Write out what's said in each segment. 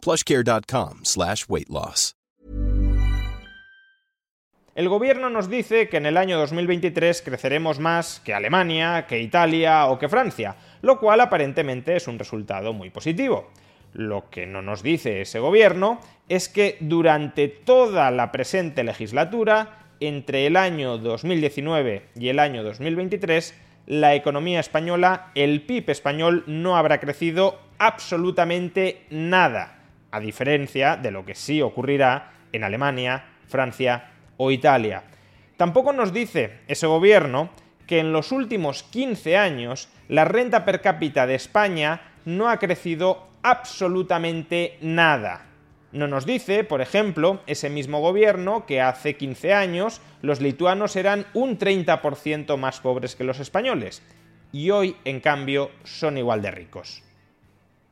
plushcare.com slash weight loss. El gobierno nos dice que en el año 2023 creceremos más que Alemania, que Italia o que Francia, lo cual aparentemente es un resultado muy positivo. Lo que no nos dice ese gobierno es que durante toda la presente legislatura, entre el año 2019 y el año 2023, la economía española, el PIB español no habrá crecido absolutamente nada a diferencia de lo que sí ocurrirá en Alemania, Francia o Italia. Tampoco nos dice ese gobierno que en los últimos 15 años la renta per cápita de España no ha crecido absolutamente nada. No nos dice, por ejemplo, ese mismo gobierno que hace 15 años los lituanos eran un 30% más pobres que los españoles y hoy, en cambio, son igual de ricos.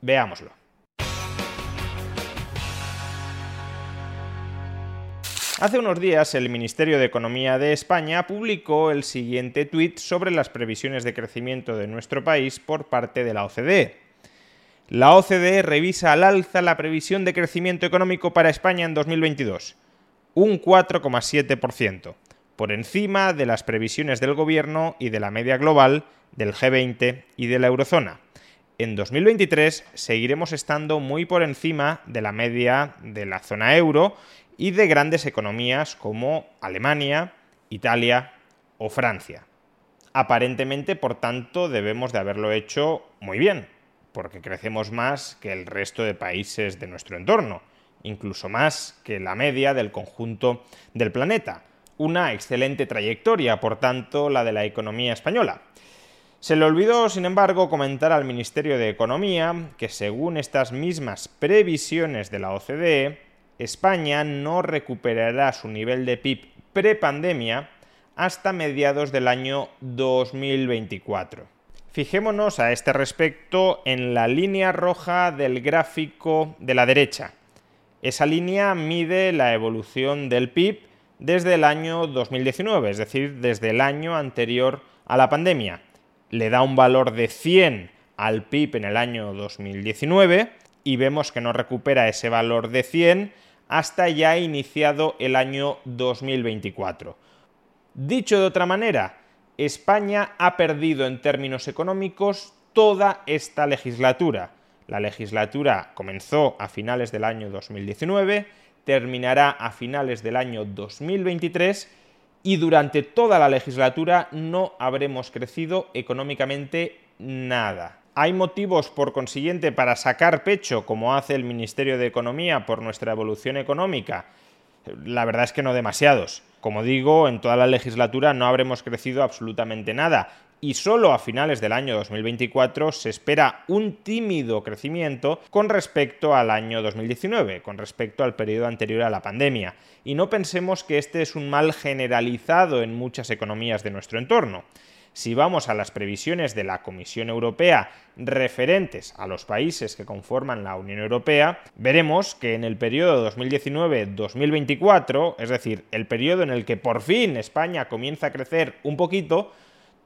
Veámoslo. Hace unos días el Ministerio de Economía de España publicó el siguiente tuit sobre las previsiones de crecimiento de nuestro país por parte de la OCDE. La OCDE revisa al alza la previsión de crecimiento económico para España en 2022, un 4,7%, por encima de las previsiones del Gobierno y de la media global del G20 y de la eurozona. En 2023 seguiremos estando muy por encima de la media de la zona euro y de grandes economías como Alemania, Italia o Francia. Aparentemente, por tanto, debemos de haberlo hecho muy bien, porque crecemos más que el resto de países de nuestro entorno, incluso más que la media del conjunto del planeta. Una excelente trayectoria, por tanto, la de la economía española. Se le olvidó, sin embargo, comentar al Ministerio de Economía que según estas mismas previsiones de la OCDE, España no recuperará su nivel de PIB prepandemia hasta mediados del año 2024. Fijémonos a este respecto en la línea roja del gráfico de la derecha. Esa línea mide la evolución del PIB desde el año 2019, es decir, desde el año anterior a la pandemia. Le da un valor de 100 al PIB en el año 2019 y vemos que no recupera ese valor de 100 hasta ya iniciado el año 2024. Dicho de otra manera, España ha perdido en términos económicos toda esta legislatura. La legislatura comenzó a finales del año 2019, terminará a finales del año 2023 y durante toda la legislatura no habremos crecido económicamente nada. ¿Hay motivos, por consiguiente, para sacar pecho, como hace el Ministerio de Economía, por nuestra evolución económica? La verdad es que no demasiados. Como digo, en toda la legislatura no habremos crecido absolutamente nada y solo a finales del año 2024 se espera un tímido crecimiento con respecto al año 2019, con respecto al periodo anterior a la pandemia. Y no pensemos que este es un mal generalizado en muchas economías de nuestro entorno. Si vamos a las previsiones de la Comisión Europea referentes a los países que conforman la Unión Europea, veremos que en el periodo 2019-2024, es decir, el periodo en el que por fin España comienza a crecer un poquito,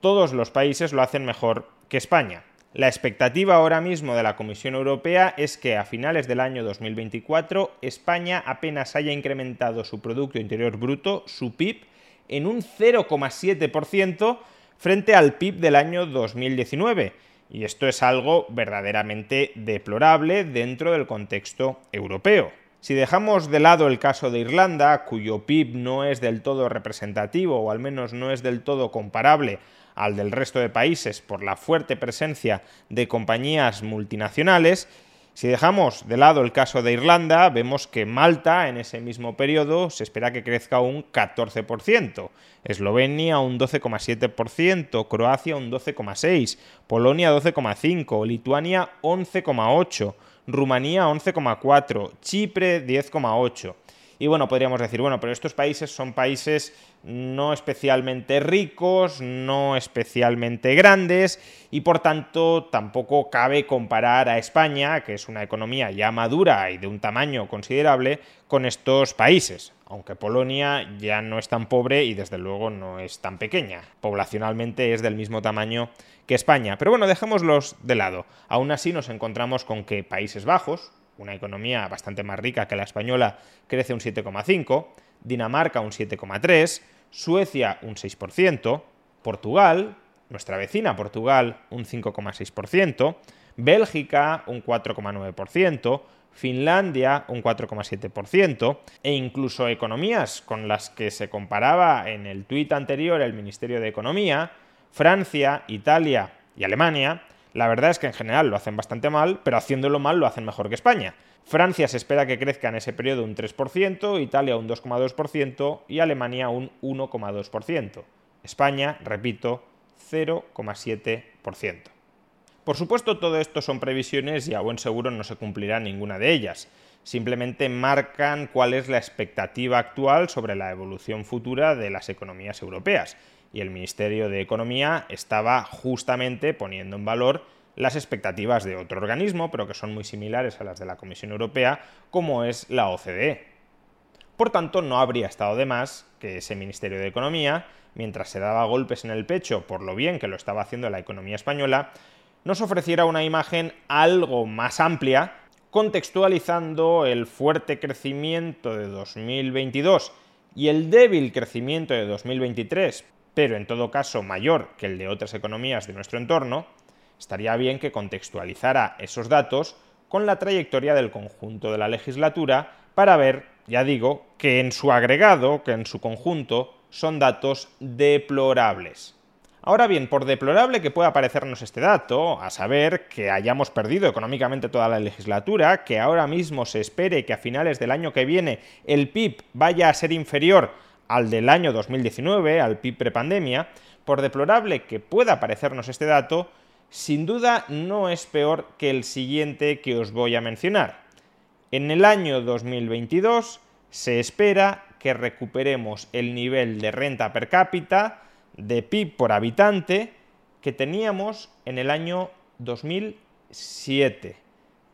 todos los países lo hacen mejor que España. La expectativa ahora mismo de la Comisión Europea es que a finales del año 2024 España apenas haya incrementado su Producto Interior Bruto, su PIB, en un 0,7% frente al PIB del año 2019. Y esto es algo verdaderamente deplorable dentro del contexto europeo. Si dejamos de lado el caso de Irlanda, cuyo PIB no es del todo representativo o al menos no es del todo comparable al del resto de países por la fuerte presencia de compañías multinacionales, si dejamos de lado el caso de Irlanda, vemos que Malta en ese mismo periodo se espera que crezca un 14%, Eslovenia un 12,7%, Croacia un 12,6%, Polonia 12,5%, Lituania 11,8%, Rumanía 11,4%, Chipre 10,8%. Y bueno, podríamos decir, bueno, pero estos países son países no especialmente ricos, no especialmente grandes y por tanto tampoco cabe comparar a España, que es una economía ya madura y de un tamaño considerable, con estos países, aunque Polonia ya no es tan pobre y desde luego no es tan pequeña. Poblacionalmente es del mismo tamaño que España. Pero bueno, dejémoslos de lado. Aún así nos encontramos con que Países Bajos, una economía bastante más rica que la española, crece un 7,5%, Dinamarca un 7,3%, Suecia un 6%, Portugal, nuestra vecina Portugal, un 5,6%, Bélgica un 4,9%, Finlandia un 4,7% e incluso economías con las que se comparaba en el tuit anterior el Ministerio de Economía, Francia, Italia y Alemania, la verdad es que en general lo hacen bastante mal, pero haciéndolo mal lo hacen mejor que España. Francia se espera que crezca en ese periodo un 3%, Italia un 2,2% y Alemania un 1,2%. España, repito, 0,7%. Por supuesto, todo esto son previsiones y a buen seguro no se cumplirá ninguna de ellas. Simplemente marcan cuál es la expectativa actual sobre la evolución futura de las economías europeas. Y el Ministerio de Economía estaba justamente poniendo en valor las expectativas de otro organismo, pero que son muy similares a las de la Comisión Europea, como es la OCDE. Por tanto, no habría estado de más que ese Ministerio de Economía, mientras se daba golpes en el pecho por lo bien que lo estaba haciendo la economía española, nos ofreciera una imagen algo más amplia, contextualizando el fuerte crecimiento de 2022 y el débil crecimiento de 2023, pero en todo caso mayor que el de otras economías de nuestro entorno, estaría bien que contextualizara esos datos con la trayectoria del conjunto de la legislatura para ver, ya digo, que en su agregado, que en su conjunto, son datos deplorables. Ahora bien, por deplorable que pueda parecernos este dato, a saber que hayamos perdido económicamente toda la legislatura, que ahora mismo se espere que a finales del año que viene el PIB vaya a ser inferior al del año 2019, al PIB prepandemia, por deplorable que pueda parecernos este dato, sin duda no es peor que el siguiente que os voy a mencionar. En el año 2022 se espera que recuperemos el nivel de renta per cápita de PIB por habitante que teníamos en el año 2007.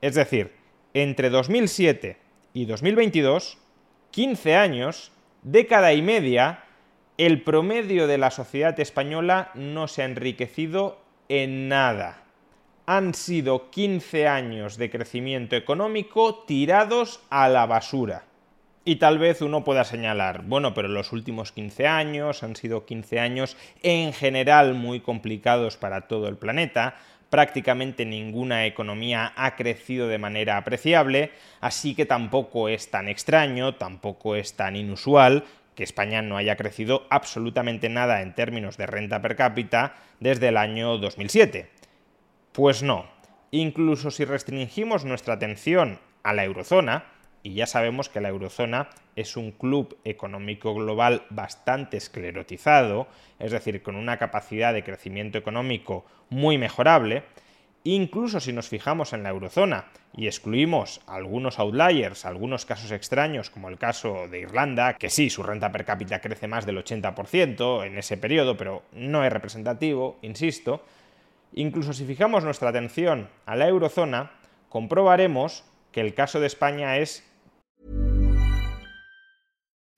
Es decir, entre 2007 y 2022, 15 años, década y media, el promedio de la sociedad española no se ha enriquecido en nada. Han sido 15 años de crecimiento económico tirados a la basura. Y tal vez uno pueda señalar, bueno, pero los últimos 15 años han sido 15 años en general muy complicados para todo el planeta, prácticamente ninguna economía ha crecido de manera apreciable, así que tampoco es tan extraño, tampoco es tan inusual que España no haya crecido absolutamente nada en términos de renta per cápita desde el año 2007. Pues no, incluso si restringimos nuestra atención a la eurozona, y ya sabemos que la eurozona es un club económico global bastante esclerotizado, es decir, con una capacidad de crecimiento económico muy mejorable, incluso si nos fijamos en la eurozona y excluimos algunos outliers, algunos casos extraños, como el caso de Irlanda, que sí, su renta per cápita crece más del 80% en ese periodo, pero no es representativo, insisto, incluso si fijamos nuestra atención a la eurozona, comprobaremos que el caso de España es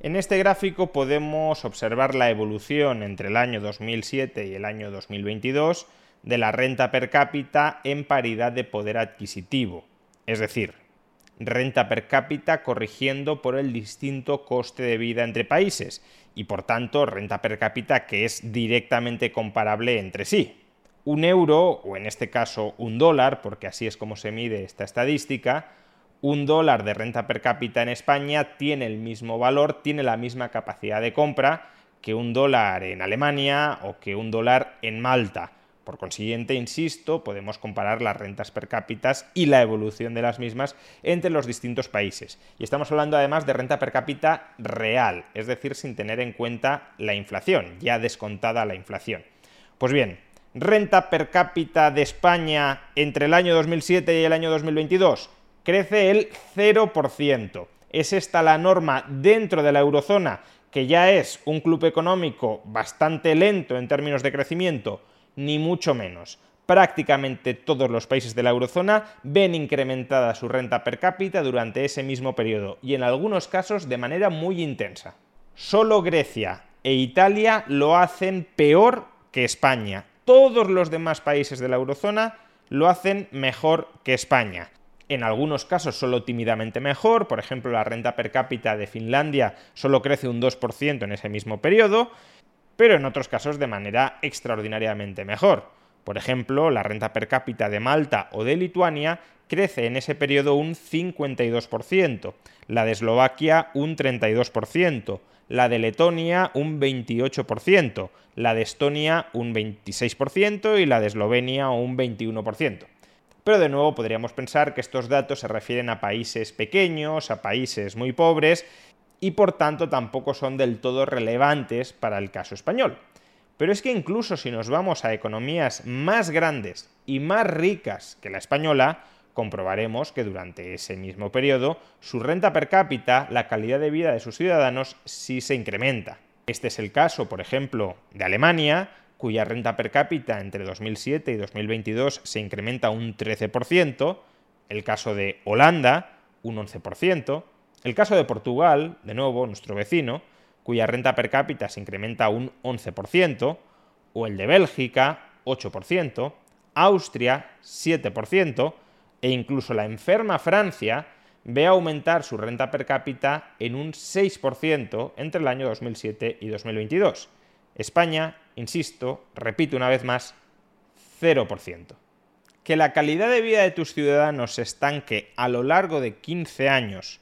En este gráfico podemos observar la evolución entre el año 2007 y el año 2022 de la renta per cápita en paridad de poder adquisitivo. Es decir, renta per cápita corrigiendo por el distinto coste de vida entre países y por tanto renta per cápita que es directamente comparable entre sí. Un euro, o en este caso un dólar, porque así es como se mide esta estadística, un dólar de renta per cápita en España tiene el mismo valor, tiene la misma capacidad de compra que un dólar en Alemania o que un dólar en Malta. Por consiguiente, insisto, podemos comparar las rentas per cápita y la evolución de las mismas entre los distintos países. Y estamos hablando además de renta per cápita real, es decir, sin tener en cuenta la inflación, ya descontada la inflación. Pues bien, renta per cápita de España entre el año 2007 y el año 2022 crece el 0%. Es esta la norma dentro de la eurozona, que ya es un club económico bastante lento en términos de crecimiento, ni mucho menos. Prácticamente todos los países de la eurozona ven incrementada su renta per cápita durante ese mismo periodo y en algunos casos de manera muy intensa. Solo Grecia e Italia lo hacen peor que España. Todos los demás países de la eurozona lo hacen mejor que España. En algunos casos solo tímidamente mejor, por ejemplo la renta per cápita de Finlandia solo crece un 2% en ese mismo periodo, pero en otros casos de manera extraordinariamente mejor. Por ejemplo, la renta per cápita de Malta o de Lituania crece en ese periodo un 52%, la de Eslovaquia un 32%, la de Letonia un 28%, la de Estonia un 26% y la de Eslovenia un 21%. Pero de nuevo podríamos pensar que estos datos se refieren a países pequeños, a países muy pobres, y por tanto tampoco son del todo relevantes para el caso español. Pero es que incluso si nos vamos a economías más grandes y más ricas que la española, comprobaremos que durante ese mismo periodo su renta per cápita, la calidad de vida de sus ciudadanos, sí se incrementa. Este es el caso, por ejemplo, de Alemania, cuya renta per cápita entre 2007 y 2022 se incrementa un 13%, el caso de Holanda, un 11%, el caso de Portugal, de nuevo, nuestro vecino, cuya renta per cápita se incrementa un 11%, o el de Bélgica, 8%, Austria, 7%, e incluso la enferma Francia ve aumentar su renta per cápita en un 6% entre el año 2007 y 2022. España, insisto, repito una vez más, 0%. Que la calidad de vida de tus ciudadanos se estanque a lo largo de 15 años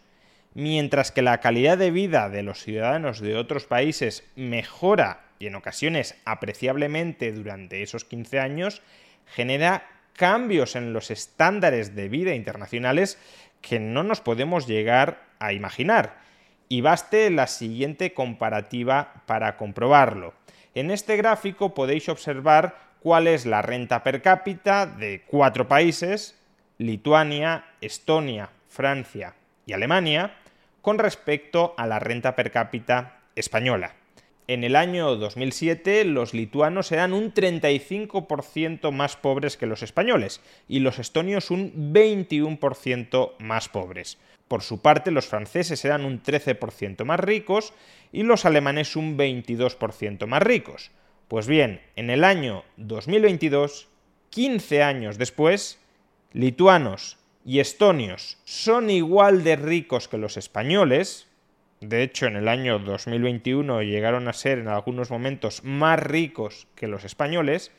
mientras que la calidad de vida de los ciudadanos de otros países mejora y en ocasiones apreciablemente durante esos 15 años, genera cambios en los estándares de vida internacionales que no nos podemos llegar a imaginar. Y baste la siguiente comparativa para comprobarlo. En este gráfico podéis observar cuál es la renta per cápita de cuatro países, Lituania, Estonia, Francia y Alemania, con respecto a la renta per cápita española. En el año 2007 los lituanos eran un 35% más pobres que los españoles y los estonios un 21% más pobres. Por su parte, los franceses eran un 13% más ricos y los alemanes un 22% más ricos. Pues bien, en el año 2022, 15 años después, lituanos y estonios son igual de ricos que los españoles, de hecho en el año 2021 llegaron a ser en algunos momentos más ricos que los españoles,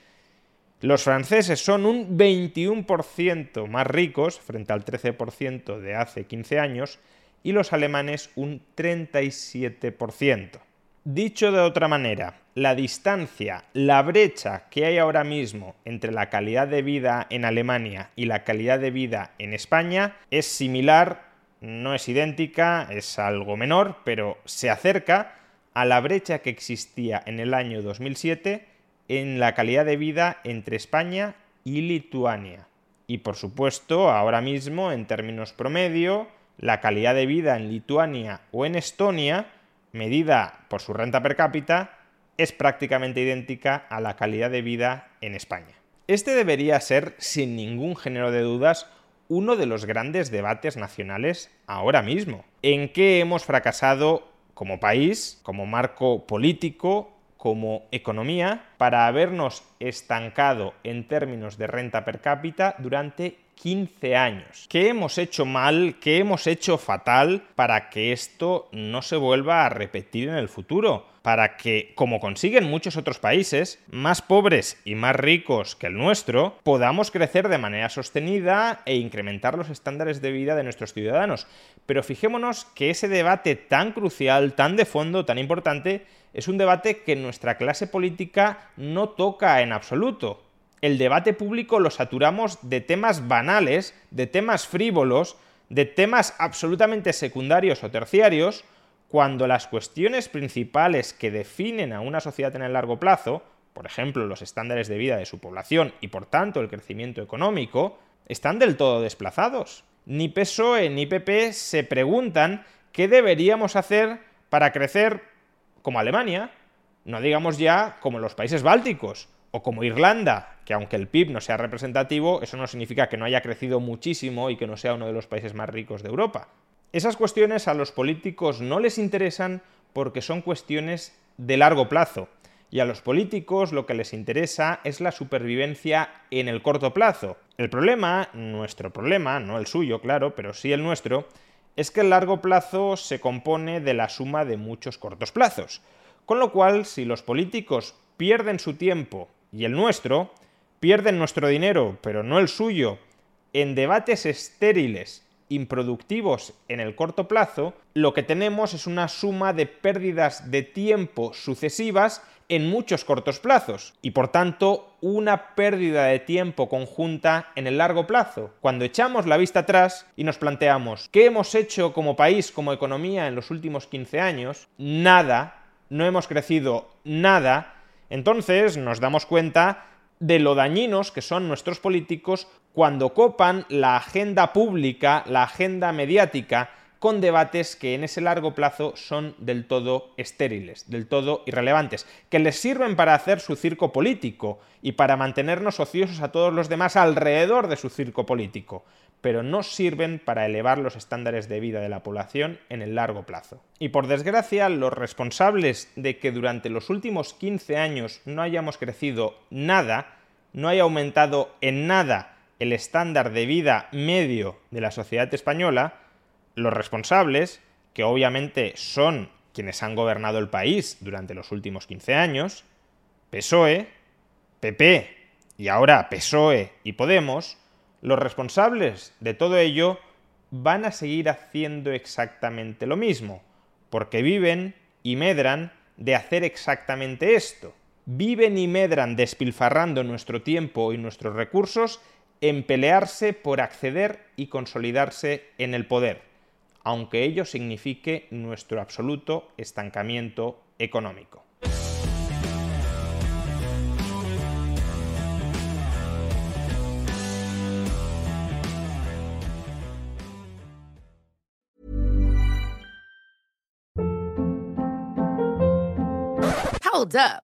los franceses son un 21% más ricos frente al 13% de hace 15 años y los alemanes un 37%. Dicho de otra manera, la distancia, la brecha que hay ahora mismo entre la calidad de vida en Alemania y la calidad de vida en España es similar, no es idéntica, es algo menor, pero se acerca a la brecha que existía en el año 2007 en la calidad de vida entre España y Lituania. Y por supuesto, ahora mismo, en términos promedio, la calidad de vida en Lituania o en Estonia, medida por su renta per cápita, es prácticamente idéntica a la calidad de vida en España. Este debería ser, sin ningún género de dudas, uno de los grandes debates nacionales ahora mismo. ¿En qué hemos fracasado como país, como marco político, como economía, para habernos estancado en términos de renta per cápita durante 15 años. ¿Qué hemos hecho mal? ¿Qué hemos hecho fatal para que esto no se vuelva a repetir en el futuro? Para que, como consiguen muchos otros países, más pobres y más ricos que el nuestro, podamos crecer de manera sostenida e incrementar los estándares de vida de nuestros ciudadanos. Pero fijémonos que ese debate tan crucial, tan de fondo, tan importante, es un debate que nuestra clase política no toca en absoluto el debate público lo saturamos de temas banales, de temas frívolos, de temas absolutamente secundarios o terciarios, cuando las cuestiones principales que definen a una sociedad en el largo plazo, por ejemplo los estándares de vida de su población y por tanto el crecimiento económico, están del todo desplazados. Ni PSOE ni PP se preguntan qué deberíamos hacer para crecer como Alemania, no digamos ya como los países bálticos, o como Irlanda, que aunque el PIB no sea representativo, eso no significa que no haya crecido muchísimo y que no sea uno de los países más ricos de Europa. Esas cuestiones a los políticos no les interesan porque son cuestiones de largo plazo. Y a los políticos lo que les interesa es la supervivencia en el corto plazo. El problema, nuestro problema, no el suyo, claro, pero sí el nuestro, es que el largo plazo se compone de la suma de muchos cortos plazos. Con lo cual, si los políticos pierden su tiempo y el nuestro, pierden nuestro dinero, pero no el suyo, en debates estériles, improductivos en el corto plazo, lo que tenemos es una suma de pérdidas de tiempo sucesivas en muchos cortos plazos y por tanto una pérdida de tiempo conjunta en el largo plazo. Cuando echamos la vista atrás y nos planteamos qué hemos hecho como país, como economía en los últimos 15 años, nada, no hemos crecido nada entonces nos damos cuenta de lo dañinos que son nuestros políticos cuando copan la agenda pública, la agenda mediática, con debates que en ese largo plazo son del todo estériles, del todo irrelevantes, que les sirven para hacer su circo político y para mantenernos ociosos a todos los demás alrededor de su circo político, pero no sirven para elevar los estándares de vida de la población en el largo plazo. Y por desgracia, los responsables de que durante los últimos 15 años no hayamos crecido nada, no haya aumentado en nada el estándar de vida medio de la sociedad española, los responsables, que obviamente son quienes han gobernado el país durante los últimos 15 años, PSOE, PP y ahora PSOE y Podemos, los responsables de todo ello van a seguir haciendo exactamente lo mismo, porque viven y medran de hacer exactamente esto. Viven y medran despilfarrando nuestro tiempo y nuestros recursos en pelearse por acceder y consolidarse en el poder, aunque ello signifique nuestro absoluto estancamiento económico. Hold up.